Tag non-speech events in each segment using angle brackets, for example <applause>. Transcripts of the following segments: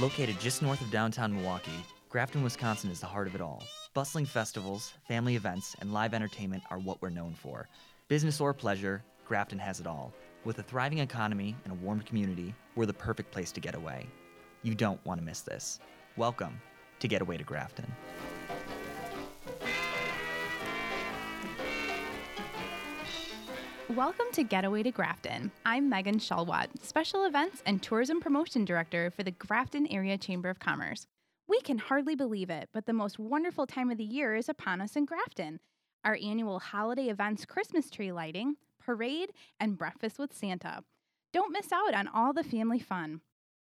Located just north of downtown Milwaukee, Grafton, Wisconsin is the heart of it all. Bustling festivals, family events, and live entertainment are what we're known for. Business or pleasure, Grafton has it all. With a thriving economy and a warm community, we're the perfect place to get away. You don't want to miss this. Welcome to Getaway to Grafton. Welcome to Getaway to Grafton. I'm Megan Shalwat, Special Events and Tourism Promotion Director for the Grafton Area Chamber of Commerce. We can hardly believe it, but the most wonderful time of the year is upon us in Grafton. Our annual holiday events, Christmas tree lighting, parade, and breakfast with Santa. Don't miss out on all the family fun.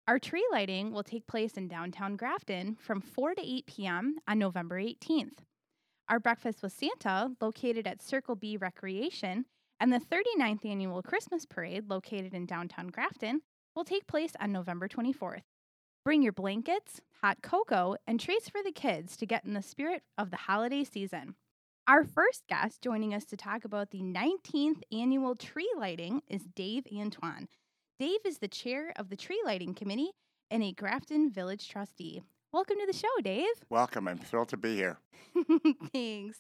Our tree lighting will take place in downtown Grafton from 4 to 8 p.m. on November 18th. Our breakfast with Santa, located at Circle B Recreation, and the 39th annual Christmas parade, located in downtown Grafton, will take place on November 24th. Bring your blankets, hot cocoa, and treats for the kids to get in the spirit of the holiday season. Our first guest joining us to talk about the 19th annual tree lighting is Dave Antoine. Dave is the chair of the tree lighting committee and a Grafton Village trustee. Welcome to the show, Dave. Welcome. I'm thrilled to be here. <laughs> Thanks.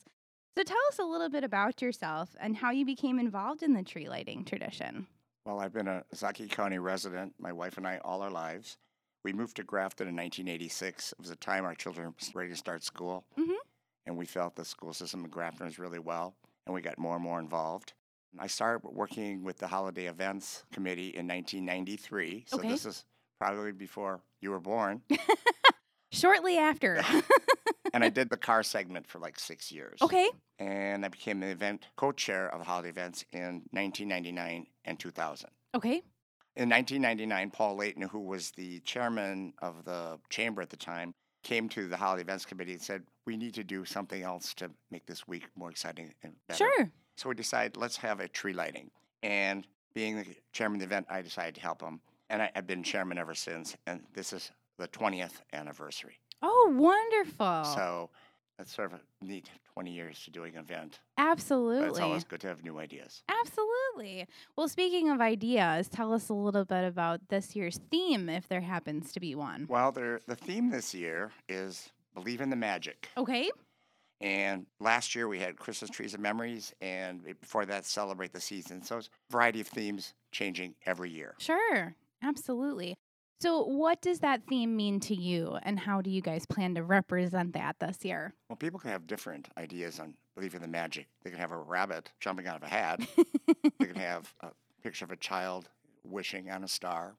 So tell us a little bit about yourself and how you became involved in the tree lighting tradition. Well, I've been a Ozaukee County resident, my wife and I, all our lives. We moved to Grafton in 1986. It was a time our children were ready to start school, Mhm. and we felt the school system in Grafton was really well, and we got more and more involved. I started working with the Holiday Events Committee in 1993, so Okay. this is probably before you were born. <laughs> Shortly after. <laughs> <laughs> and I did the <laughs> car segment for like six years. okay. And I became the event co-chair of holiday events in 1999 and 2000. Okay. In 1999, Paul Layton, who was the chairman of the chamber at the time, came to the holiday events committee and said, "We need to do something else to make this week more exciting and better." Sure. So we decided, let's have a tree lighting. And being the chairman of the event, I decided to help him, and I, I've been chairman ever since. And this is the 20th anniversary. Oh, wonderful. So that's sort of a neat 20 years to doing an event. Absolutely. But it's always good to have new ideas. Absolutely. Well, speaking of ideas, tell us a little bit about this year's theme, if there happens to be one. Well, there, the theme this year is Believe in the Magic. Okay. And last year we had Christmas trees and memories, and before that, celebrate the season. So it's a variety of themes changing every year. Sure. Absolutely. So, what does that theme mean to you, and how do you guys plan to represent that this year? Well, people can have different ideas on believing the magic. They can have a rabbit jumping out of a hat. <laughs> they can have a picture of a child wishing on a star.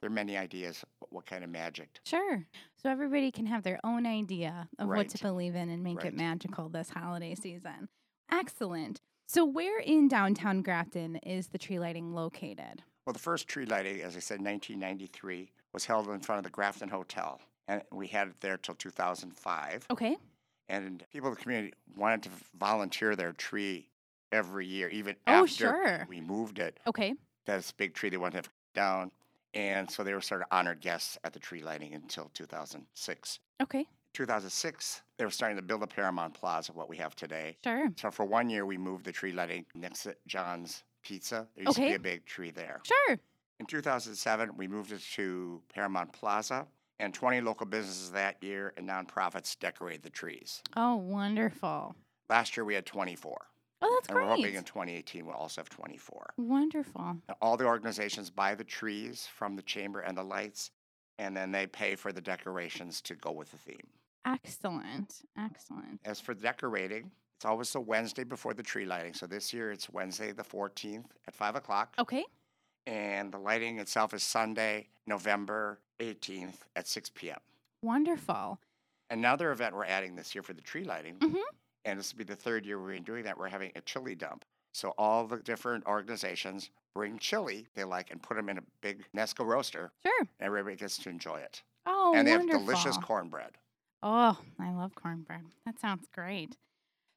There are many ideas what kind of magic. Sure. So everybody can have their own idea of what to believe in and make it magical this holiday season. Excellent. So, where in downtown Grafton is the tree lighting located? Well, the first tree lighting, as I said, 1993, was held in front of the Grafton Hotel, and we had it there till 2005. Okay. And people in the community wanted to volunteer their tree every year, even Oh, after sure. we moved it. Okay. That's a big tree they wanted to have down. And so they were sort of honored guests at the tree lighting until 2006. Okay. 2006, they were starting to build the Paramount Plaza, what we have today. Sure. So for one year, we moved the tree lighting next to John's Pizza. There used to be a big tree there. Sure. In 2007, we moved it to Paramount Plaza, and 20 local businesses that year and nonprofits decorated the trees. Oh, wonderful. Last year, we had 24. Oh, that's and we're hoping in 2018 we'll also have 24. Wonderful. Now, all the organizations buy the trees from the chamber and the lights, and then they pay for the decorations to go with the theme. Excellent. Excellent. As for decorating, it's always the Wednesday before the tree lighting. So this year it's Wednesday the 14th at 5 o'clock. Okay. And the lighting itself is Sunday, November 18th at 6 p.m. Wonderful. Another event we're adding this year for the tree lighting, Mhm. and this will be the third year we're doing that, we're having a chili dump. So all the different organizations bring chili they like and put them in a big Nesco roaster. Sure. and Everybody gets to enjoy it. Oh, and they wonderful. have delicious cornbread. Oh, I love cornbread. That sounds great.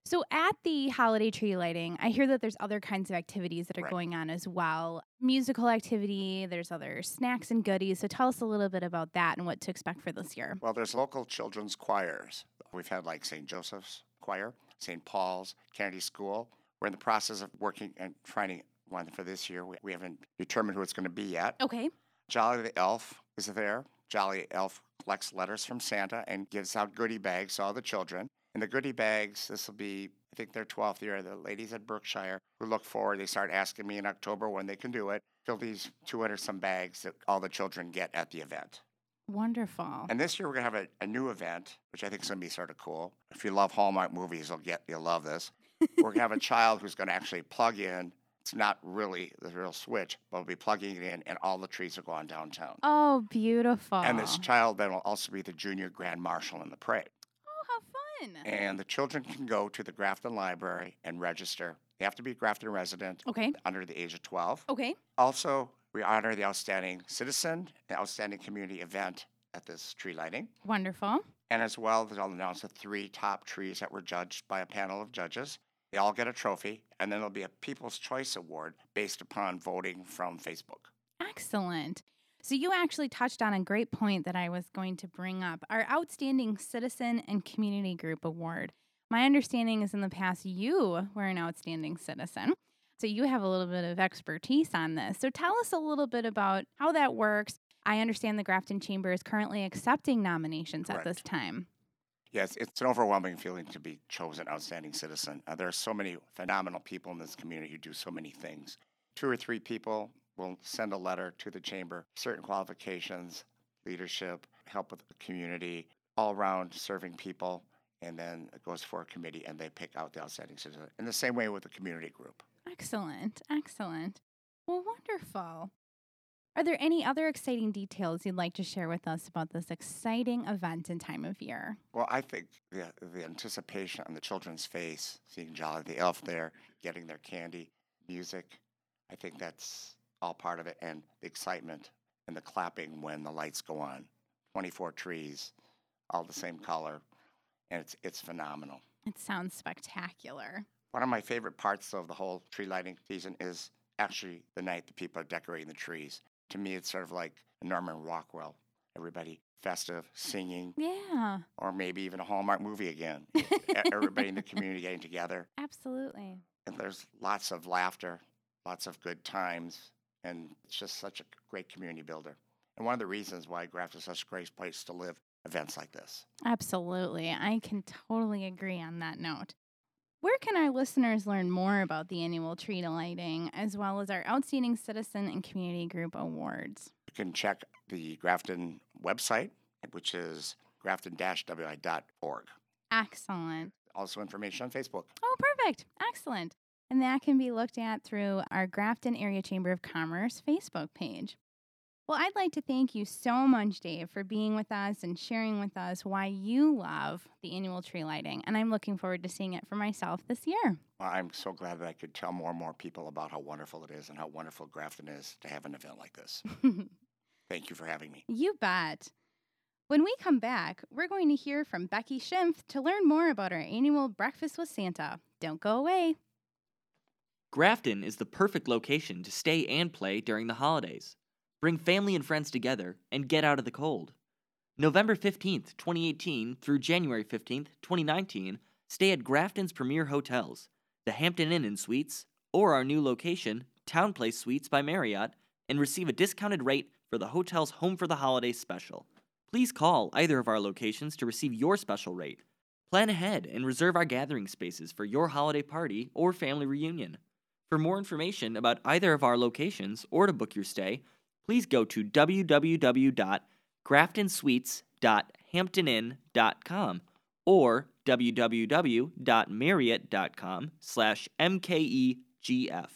So, at the holiday tree lighting, I hear that there's other kinds of activities that are Right. going on as well. Musical activity, there's other snacks and goodies. So, tell us a little bit about that and what to expect for this year. Well, there's local children's choirs. We've had like St. Joseph's Choir, St. Paul's, Kennedy School. We're in the process of working and finding one for this year. We, we haven't determined who it's going to be yet. Okay. Jolly the Elf is there. Jolly Elf collects letters from Santa and gives out goodie bags to all the children. And the goodie bags, this will be, I think their 12th year, the ladies at Berkshire who look forward, they start asking me in October when they can do it, fill these 200 some bags that all the children get at the event. Wonderful. And this year we're gonna have a, a new event, which I think is gonna be sort of cool. If you love Hallmark movies, you'll get you'll love this. we're gonna have a <laughs> child who's gonna actually plug in. It's not really the real switch, but we'll be plugging it in, and all the trees will go on downtown. Oh, beautiful. And this child then will also be the junior grand marshal in the parade. Fun. And the children can go to the Grafton Library and register. They have to be a Grafton resident Okay. under the age of 12. Okay. Also, we honor the outstanding citizen and outstanding community event at this tree lighting. Wonderful. And as well, I'll announce the three top trees that were judged by a panel of judges. They all get a trophy, and then there'll be a People's Choice Award based upon voting from Facebook. Excellent. So, you actually touched on a great point that I was going to bring up our Outstanding Citizen and Community Group Award. My understanding is in the past you were an outstanding citizen. So, you have a little bit of expertise on this. So, tell us a little bit about how that works. I understand the Grafton Chamber is currently accepting nominations at this time. Yes, it's an overwhelming feeling to be chosen outstanding citizen. Uh, there are so many phenomenal people in this community who do so many things. Two or three people will send a letter to the chamber, certain qualifications, leadership, help with the community, all around serving people, and then it goes for a committee and they pick out the outstanding citizen. In the same way with the community group. Excellent. Excellent. Well, wonderful. Are there any other exciting details you'd like to share with us about this exciting event and time of year? Well, I think the, the anticipation on the children's face, seeing Jolly the Elf there, getting their candy, music, I think that's all part of it, and the excitement and the clapping when the lights go on. 24 trees, all the same color, and it's, it's phenomenal. It sounds spectacular. One of my favorite parts of the whole tree lighting season is actually the night that people are decorating the trees. To me, it's sort of like Norman Rockwell. Everybody festive, singing, Yeah, or maybe even a Hallmark movie again. Everybody in the community getting together. <laughs> absolutely. And there's lots of laughter, lots of good times, and it's just such a great community builder. And one of the reasons why Grafton is such a great place to live events like this. Absolutely. I can totally agree on that note. Where can our listeners learn more about the annual tree lighting as well as our Outstanding Citizen and Community Group Awards? You can check the Grafton website, which is grafton-wi.org. Excellent. Also information on Facebook. Oh, perfect. Excellent. And that can be looked at through our Grafton Area Chamber of Commerce Facebook page. Well, I'd like to thank you so much, Dave, for being with us and sharing with us why you love the annual tree lighting. And I'm looking forward to seeing it for myself this year. Well, I'm so glad that I could tell more and more people about how wonderful it is and how wonderful Grafton is to have an event like this. <laughs> Thank you for having me. you bet. When we come back, we're going to hear from Becky Schimpf to learn more about our annual Breakfast with Santa. Don't go away. Grafton is the perfect location to stay and play during the holidays. Bring family and friends together and get out of the cold. November 15th, 2018 through January 15th, 2019, stay at Grafton's premier hotels, the Hampton Inn and Suites, or our new location, TownePlace Suites by Marriott, and receive a discounted rate for the hotel's Home for the Holidays special. Please call either of our locations to receive your special rate. Plan ahead and reserve our gathering spaces for your holiday party or family reunion. For more information about either of our locations or to book your stay, please go to www.graftonsuites.hamptoninn.com or www.marriott.com slash mkegf.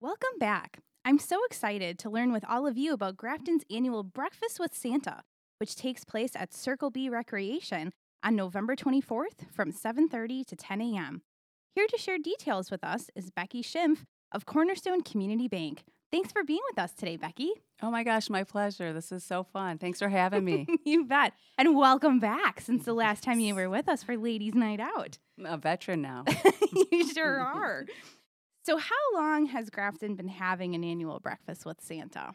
Welcome back. I'm so excited to learn with all of you about Grafton's annual Breakfast with Santa, which takes place at Circle B Recreation on November 24th from 7:30 to 10 a.m. Here to share details with us is Becky Schimpf of Cornerstone Community Bank. Thanks for being with us today, Becky. Oh my gosh, my pleasure. This is so fun. Thanks for having me. <laughs> you bet. And welcome back since the last time you were with us for Ladies Night Out. I'm a veteran now. <laughs> you sure <laughs> are. So, how long has Grafton been having an annual breakfast with Santa?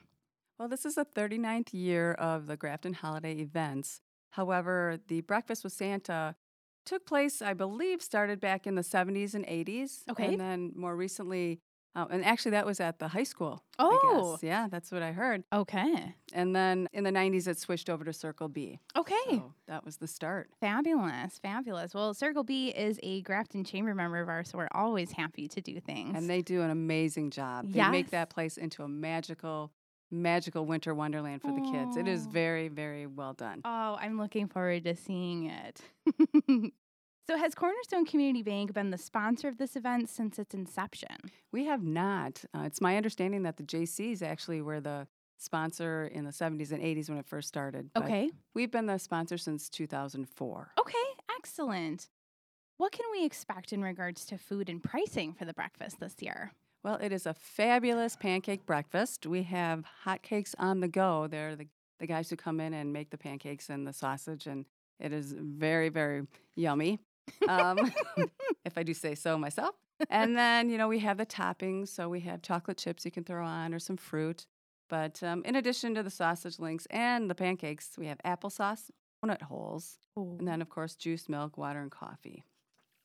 Well, this is the 39th year of the Grafton holiday events. However, the Breakfast with Santa took place, I believe, started back in the 70s and 80s. Okay. And then more recently, Oh, and actually, that was at the high school. Oh. I guess. Oh. yeah, that's what I heard. Okay. And then in the 90s, it switched over to Circle B. Okay. So that was the start. Fabulous. Fabulous. Well, Circle B is a Grafton Chamber member of ours, so we're always happy to do things. And they do an amazing job. They Yes. make that place into a magical, magical winter wonderland for the kids. It is very, very well done. Oh, I'm looking forward to seeing it. <laughs> so, has Cornerstone Community Bank been the sponsor of this event since its inception? We have not. Uh, it's my understanding that the Jaycees actually were the sponsor in the 70s and 80s when it first started. Okay. We've been the sponsor since 2004. Okay. Excellent. What can we expect in regards to food and pricing for the breakfast this year? Well, it is a fabulous pancake breakfast. We have hot cakes on the go. They're the, the guys who come in and make the pancakes and the sausage, and it is very, very yummy, um, <laughs> <laughs> if I do say so myself. And then, you know, we have the toppings. So we have chocolate chips you can throw on or some fruit. But um, in addition to the sausage links and the pancakes, we have applesauce, donut holes, and then, of course, juice, milk, water, and coffee.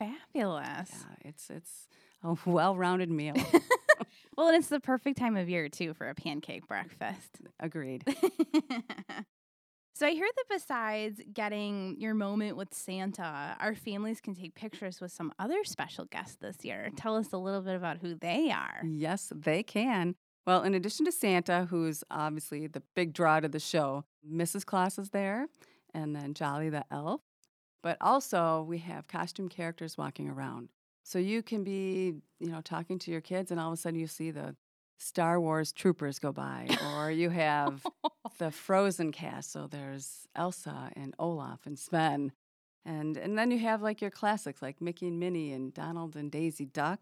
Fabulous. Yeah, it's, it's a <laughs> well rounded meal. <laughs> Well, and it's the perfect time of year, too, for a pancake breakfast. Agreed. <laughs> so I hear that besides getting your moment with Santa, our families can take pictures with some other special guests this year. Tell us a little bit about who they are. Yes, they can. Well, in addition to Santa, who's obviously the big draw to the show, Mrs. Claus is there, and then Jolly the elf. But also, we have costume characters walking around. So you can be, you know, talking to your kids, and all of a sudden you see the Star Wars troopers go by, or you have <laughs> the Frozen cast. So there's Elsa and Olaf and Sven. And, and then you have like your classics like Mickey and Minnie and Donald and Daisy Duck.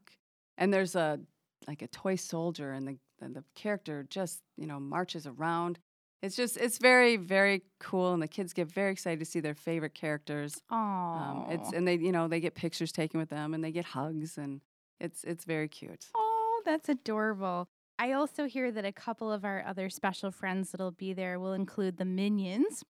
And there's a like a toy soldier and the and the character just, you know, marches around. It's just it's very, very cool and the kids get very excited to see their favorite characters. Oh, Um, it's and they you know, they get pictures taken with them and they get hugs and it's it's very cute. oh, that's adorable. I also hear that a couple of our other special friends that'll be there will include the Minions,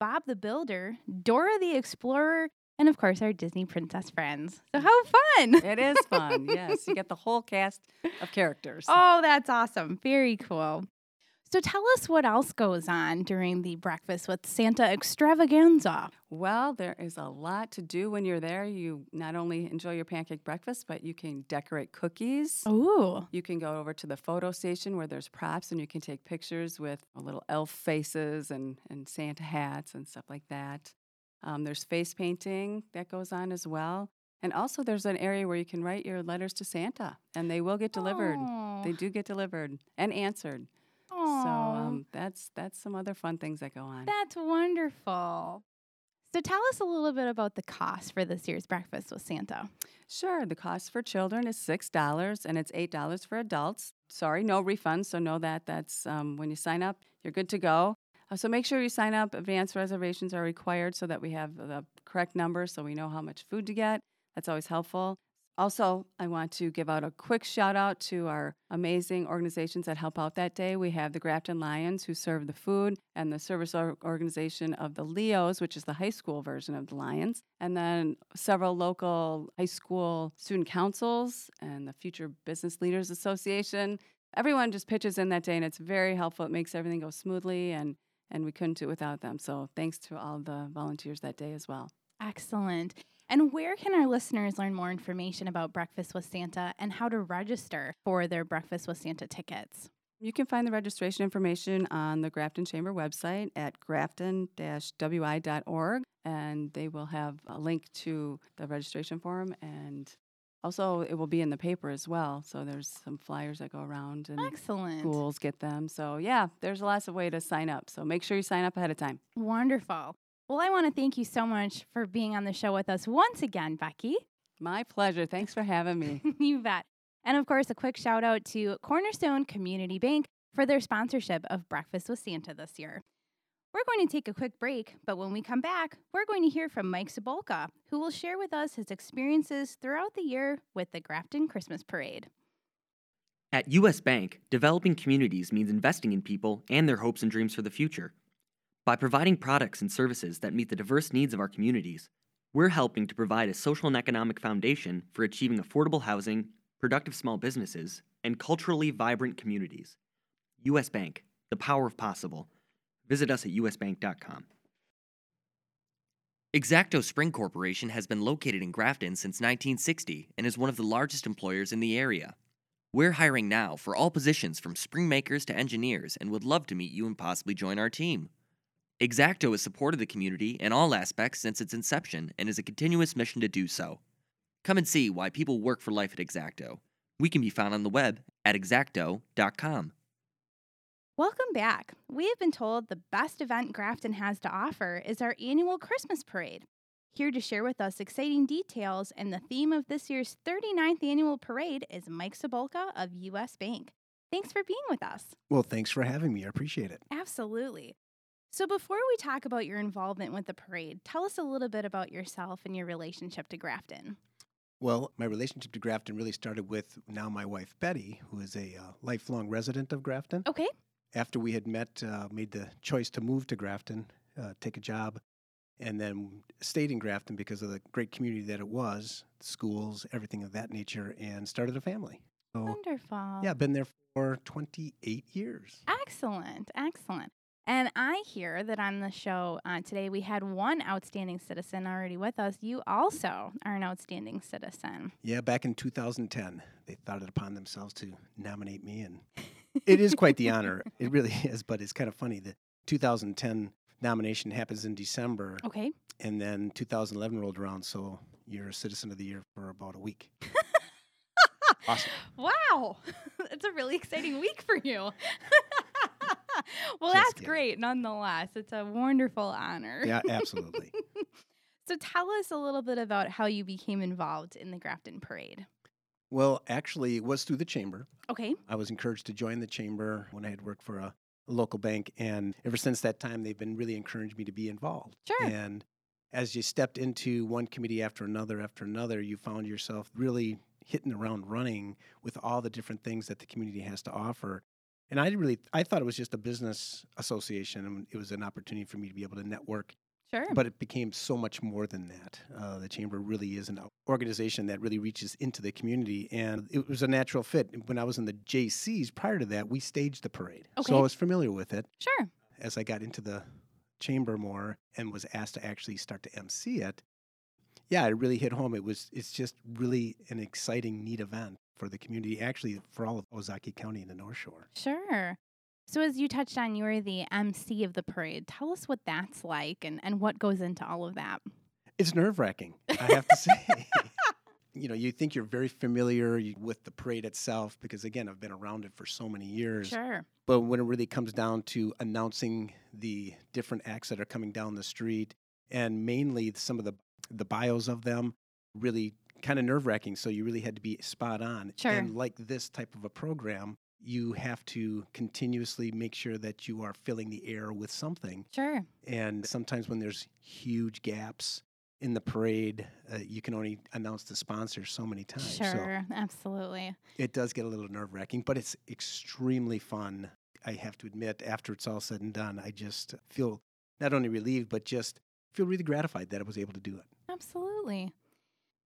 Bob the Builder, Dora the Explorer, and of course our Disney princess friends. So how fun! It is fun. yes, you get the whole cast of characters. <laughs> Oh, that's awesome. Very cool. So tell us what else goes on during the Breakfast with Santa extravaganza. Well, there is a lot to do when you're there. You not only enjoy your pancake breakfast, but you can decorate cookies. Ooh. You can go over to the photo station where there's props and you can take pictures with little elf faces and, and Santa hats and stuff like that. Um, there's face painting that goes on as well. And also, there's an area where you can write your letters to Santa and they will get delivered. They do get delivered and answered. So um, that's that's some other fun things that go on. that's wonderful. So tell us a little bit about the cost for this year's Breakfast with Santa. Sure, the cost for children is six dollars, and it's eight dollars for adults. Sorry, no refunds, so know that that's um, when you sign up, you're good to go. Uh, so make sure you sign up. Advance reservations are required so that we have the correct number, so we know how much food to get. That's always helpful. Also, I want to give out a quick shout out to our amazing organizations that help out that day. We have the Grafton Lions, who serve the food, and the service organization of the Leos, which is the high school version of the Lions, and then several local high school student councils and the Future Business Leaders Association. Everyone just pitches in that day, and it's very helpful. It makes everything go smoothly, and and we couldn't do it without them. So thanks to all the volunteers that day as well. Excellent. And where can our listeners learn more information about Breakfast with Santa and how to register for their Breakfast with Santa tickets? You can find the registration information on the Grafton Chamber website at grafton-wi.org, and they will have a link to the registration form. And also, it will be in the paper as well. So there's some flyers that go around, and Excellent. schools get them. So yeah, there's lots of way to sign up. So make sure you sign up ahead of time. Wonderful. Well, I want to thank you so much for being on the show with us once again, Becky. My pleasure. Thanks for having me. <laughs> you bet. And of course, a quick shout out to Cornerstone Community Bank for their sponsorship of Breakfast with Santa this year. We're going to take a quick break, but when we come back, we're going to hear from Mike Sabolka, who will share with us his experiences throughout the year with the Grafton Christmas Parade. At US Bank, developing communities means investing in people and their hopes and dreams for the future. By providing products and services that meet the diverse needs of our communities, we're helping to provide a social and economic foundation for achieving affordable housing, productive small businesses, and culturally vibrant communities. U.S. Bank, the power of possible. Visit us at usbank.com. Exacto Spring Corporation has been located in Grafton since 1960 and is one of the largest employers in the area. We're hiring now for all positions from spring makers to engineers and would love to meet you and possibly join our team. Exacto has supported the community in all aspects since its inception and is a continuous mission to do so. Come and see why people work for life at Exacto. We can be found on the web at exacto.com. Welcome back. We have been told the best event Grafton has to offer is our annual Christmas parade. Here to share with us exciting details and the theme of this year's 39th annual parade is Mike Sabolka of US Bank. Thanks for being with us. Well, thanks for having me. I appreciate it. Absolutely. So, before we talk about your involvement with the parade, tell us a little bit about yourself and your relationship to Grafton. Well, my relationship to Grafton really started with now my wife Betty, who is a uh, lifelong resident of Grafton. Okay. After we had met, uh, made the choice to move to Grafton, uh, take a job, and then stayed in Grafton because of the great community that it was, schools, everything of that nature, and started a family. So, Wonderful. yeah, been there for 28 years. Excellent. Excellent. And I hear that on the show uh, today we had one outstanding citizen already with us. You also are an outstanding citizen. Yeah, back in 2010, they thought it upon themselves to nominate me, and <laughs> it is quite the honor. It really <laughs> is, but it's kind of funny. The 2010 nomination happens in December, Okay. and then 2011 rolled around, so you're a Citizen of the Year for about a week. <laughs> awesome. Wow. it's a really exciting week for you. <laughs> well, Just that's kidding. great nonetheless. It's a wonderful honor. Yeah, <laughs> absolutely. So tell us a little bit about how you became involved in the Grafton Parade. well, actually, it was through the chamber. Okay. I was encouraged to join the chamber when I had worked for a, local bank, and ever since that time, they've been really encouraging me to be involved. Sure. And as you stepped into one committee after another after another, you found yourself really hitting the ground running with all the different things that the community has to offer. And I really, I thought it was just a business association, and it was an opportunity for me to be able to network Sure. but it became so much more than that. Uh, the chamber really is an organization that really reaches into the community, and it was a natural fit. When I was in the Jaycees prior to that, we staged the parade, so I was familiar with it. sure. As I got into the chamber more and was asked to actually start to MC it, yeah, it really hit home. It was it's just really an exciting, neat event for the community, actually for all of Ozaukee County and the North Shore. Sure. So, as you touched on, you were the MC of the parade. Tell us what that's like and, and what goes into all of that. It's nerve wracking, I have to <laughs> say. you know, you think you're very familiar with the parade itself because, again, I've been around it for so many years. Sure. But when it really comes down to announcing the different acts that are coming down the street and mainly some of the, the bios of them, really kind of nerve wracking. So you really had to be spot on. Sure. And like this type of a program, you have to continuously make sure that you are filling the air with something. Sure. And sometimes when there's huge gaps in the parade, uh, you can only announce the sponsor so many times. So Sure. Absolutely. it does get a little nerve wracking, but it's extremely fun. I have to admit, after it's all said and done, I just feel not only relieved, but just feel really gratified that I was able to do it. Absolutely.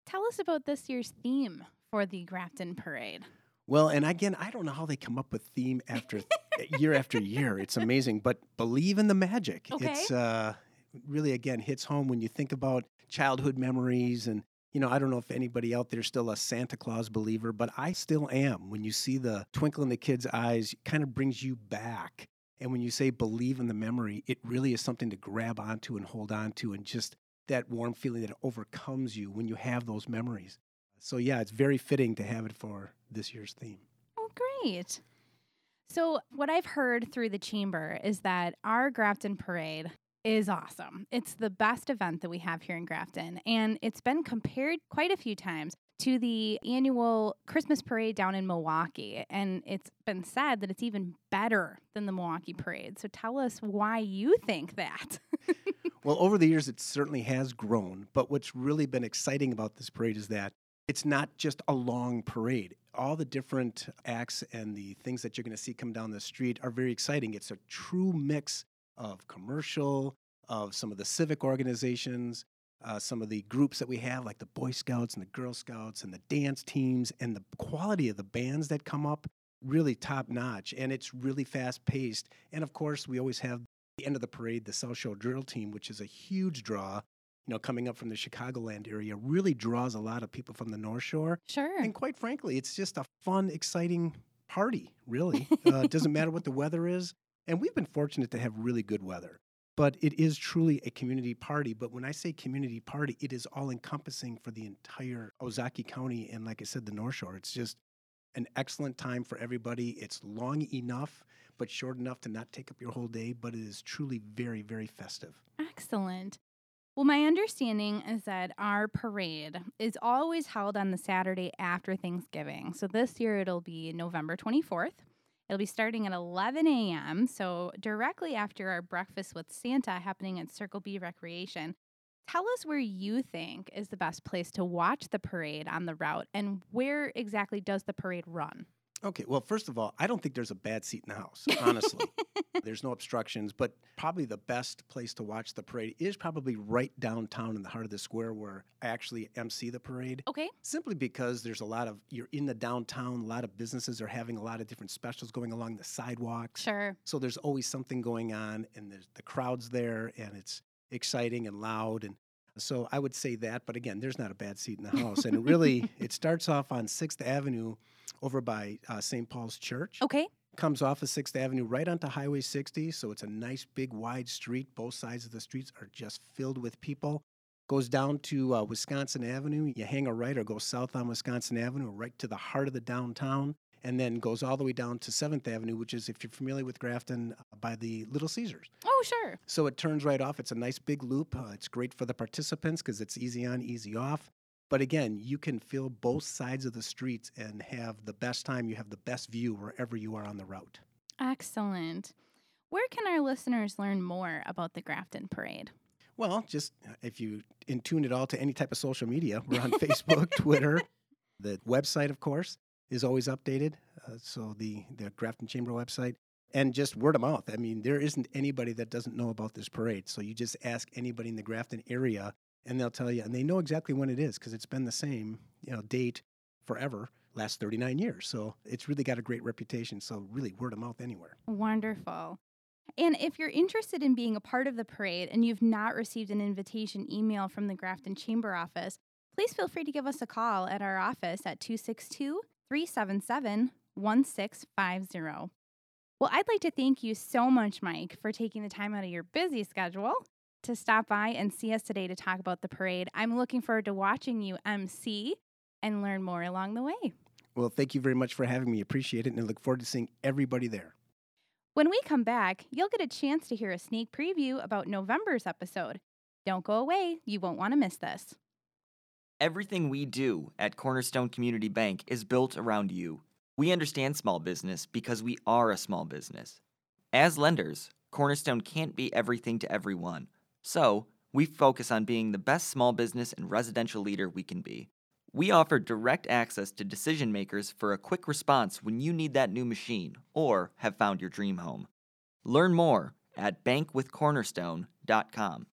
Tell us about this year's theme for the Grafton Parade. Well, and again, I don't know how they come up with theme after <laughs> year after year. It's amazing, but believe in the magic. Okay. It's uh, really again hits home when you think about childhood memories and you know, I don't know if anybody out there's still a Santa Claus believer, but I still am. When you see the twinkle in the kid's eyes, it kind of brings you back. And when you say believe in the memory, it really is something to grab onto and hold on to and just that warm feeling that overcomes you when you have those memories. So yeah, it's very fitting to have it for this year's theme. Oh, great. So, what I've heard through the chamber is that our Grafton Parade is awesome. It's the best event that we have here in Grafton, and it's been compared quite a few times to the annual Christmas parade down in Milwaukee. And it's been said that it's even better than the Milwaukee parade. So, tell us why you think that. <laughs> Well, over the years, it certainly has grown. But what's really been exciting about this parade is that it's not just a long parade. All the different acts and the things that you're going to see come down the street are very exciting. It's a true mix of commercial, of some of the civic organizations, uh, some of the groups that we have, like the Boy Scouts and the Girl Scouts and the dance teams, and the quality of the bands that come up, really top notch. And it's really fast paced. And of course, we always have the end of the parade, the South Shore Drill Team, which is a huge draw. You know, coming up from the Chicagoland area, really draws a lot of people from the North Shore. Sure. And quite frankly, it's just a fun, exciting party, really. <laughs> Uh, it doesn't matter what the weather is. And we've been fortunate to have really good weather. But it is truly a community party. But when I say community party, it is all encompassing for the entire Ozaukee County and, like I said, the North Shore. It's just an excellent time for everybody. It's long enough, but short enough to not take up your whole day. But it is truly very, very festive. Excellent. Well, my understanding is that our parade is always held on the Saturday after Thanksgiving. So this year it'll be November 24th. It'll be starting at 11 a.m. So directly after our breakfast with Santa happening at Circle B Recreation. Tell us where you think is the best place to watch the parade on the route and where exactly does the parade run? Okay, well, first of all, I don't think there's a bad seat in the house, honestly. <laughs> there's no obstructions, but probably the best place to watch the parade is probably right downtown in the heart of the square where I actually MC the parade. Okay. Simply because there's a lot of, you're in the downtown, a lot of businesses are having a lot of different specials going along the sidewalks. Sure. So there's always something going on, and there's the crowd's there, and it's exciting and loud. And so I would say that, but again, there's not a bad seat in the house. and it really, <laughs> it starts off on 6th Avenue over by uh, St. Paul's Church. Okay. Comes off of 6th Avenue right onto Highway 60. So it's a nice, big, wide street. Both sides of the streets are just filled with people. Goes down to uh, Wisconsin Avenue. You hang a right or go south on Wisconsin Avenue, right to the heart of the downtown. And then goes all the way down to 7th Avenue, which is, if you're familiar with Grafton, uh, by the Little Caesars. Oh, sure. So it turns right off. It's a nice big loop. Uh, it's great for the participants because it's easy on, easy off. But again, you can feel both sides of the streets and have the best time. You have the best view wherever you are on the route. Excellent. Where can our listeners learn more about the Grafton Parade? Well, just uh, if you in tune it all to any type of social media, we're on <laughs> Facebook, Twitter. The website, of course, is always updated. Uh, so the the Grafton Chamber website, and just word of mouth. I mean, there isn't anybody that doesn't know about this parade. So you just ask anybody in the Grafton area, and they'll tell you, and they know exactly when it is because it's been the same, you know, date forever, last 39 years. So it's really got a great reputation. So really, word of mouth anywhere. Wonderful. And if you're interested in being a part of the parade and you've not received an invitation email from the Grafton Chamber office, please feel free to give us a call at our office at 262 377 1650. Well, I'd like to thank you so much, Mike, for taking the time out of your busy schedule to stop by and see us today to talk about the parade. I'm looking forward to watching you MC and learn more along the way. Well, thank you very much for having me. Appreciate it. And I look forward to seeing everybody there. When we come back, you'll get a chance to hear a sneak preview about November's episode. Don't go away, you won't want to miss this. Everything we do at Cornerstone Community Bank is built around you. We understand small business because we are a small business. As lenders, Cornerstone can't be everything to everyone. So, we focus on being the best small business and residential leader we can be. We offer direct access to decision makers for a quick response when you need that new machine or have found your dream home. Learn more at bankwithcornerstone.com.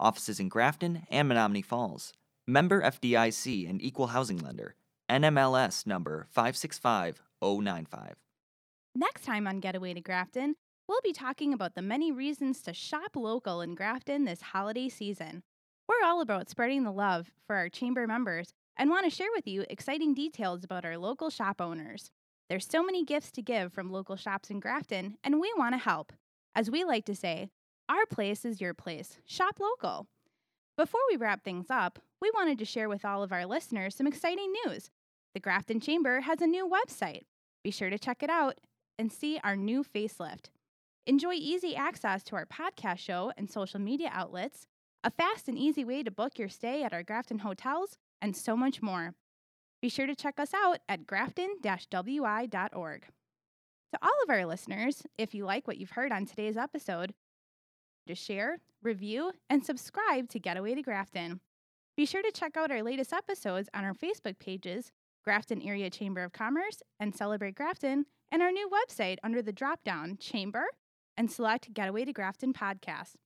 Offices in Grafton and Menomonee Falls. Member FDIC and Equal Housing Lender. NMLS number 565095. Next time on Getaway to Grafton, we'll be talking about the many reasons to shop local in Grafton this holiday season. We're all about spreading the love for our chamber members and want to share with you exciting details about our local shop owners. There's so many gifts to give from local shops in Grafton, and we want to help. As we like to say, our place is your place. Shop local. Before we wrap things up, we wanted to share with all of our listeners some exciting news. The Grafton Chamber has a new website. Be sure to check it out and see our new facelift. Enjoy easy access to our podcast show and social media outlets, a fast and easy way to book your stay at our Grafton hotels, and so much more. Be sure to check us out at grafton wi.org. To all of our listeners, if you like what you've heard on today's episode, to share, review, and subscribe to Getaway to Grafton. Be sure to check out our latest episodes on our Facebook pages, Grafton Area Chamber of Commerce and Celebrate Grafton, and our new website under the drop down Chamber and select Getaway to Grafton podcast.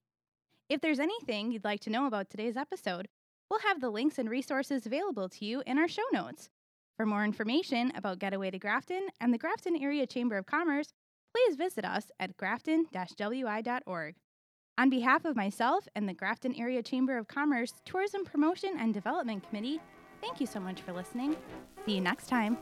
If there's anything you'd like to know about today's episode, We'll have the links and resources available to you in our show notes. For more information about Getaway to Grafton and the Grafton Area Chamber of Commerce, please visit us at grafton-wi.org. On behalf of myself and the Grafton Area Chamber of Commerce Tourism Promotion and Development Committee, thank you so much for listening. See you next time.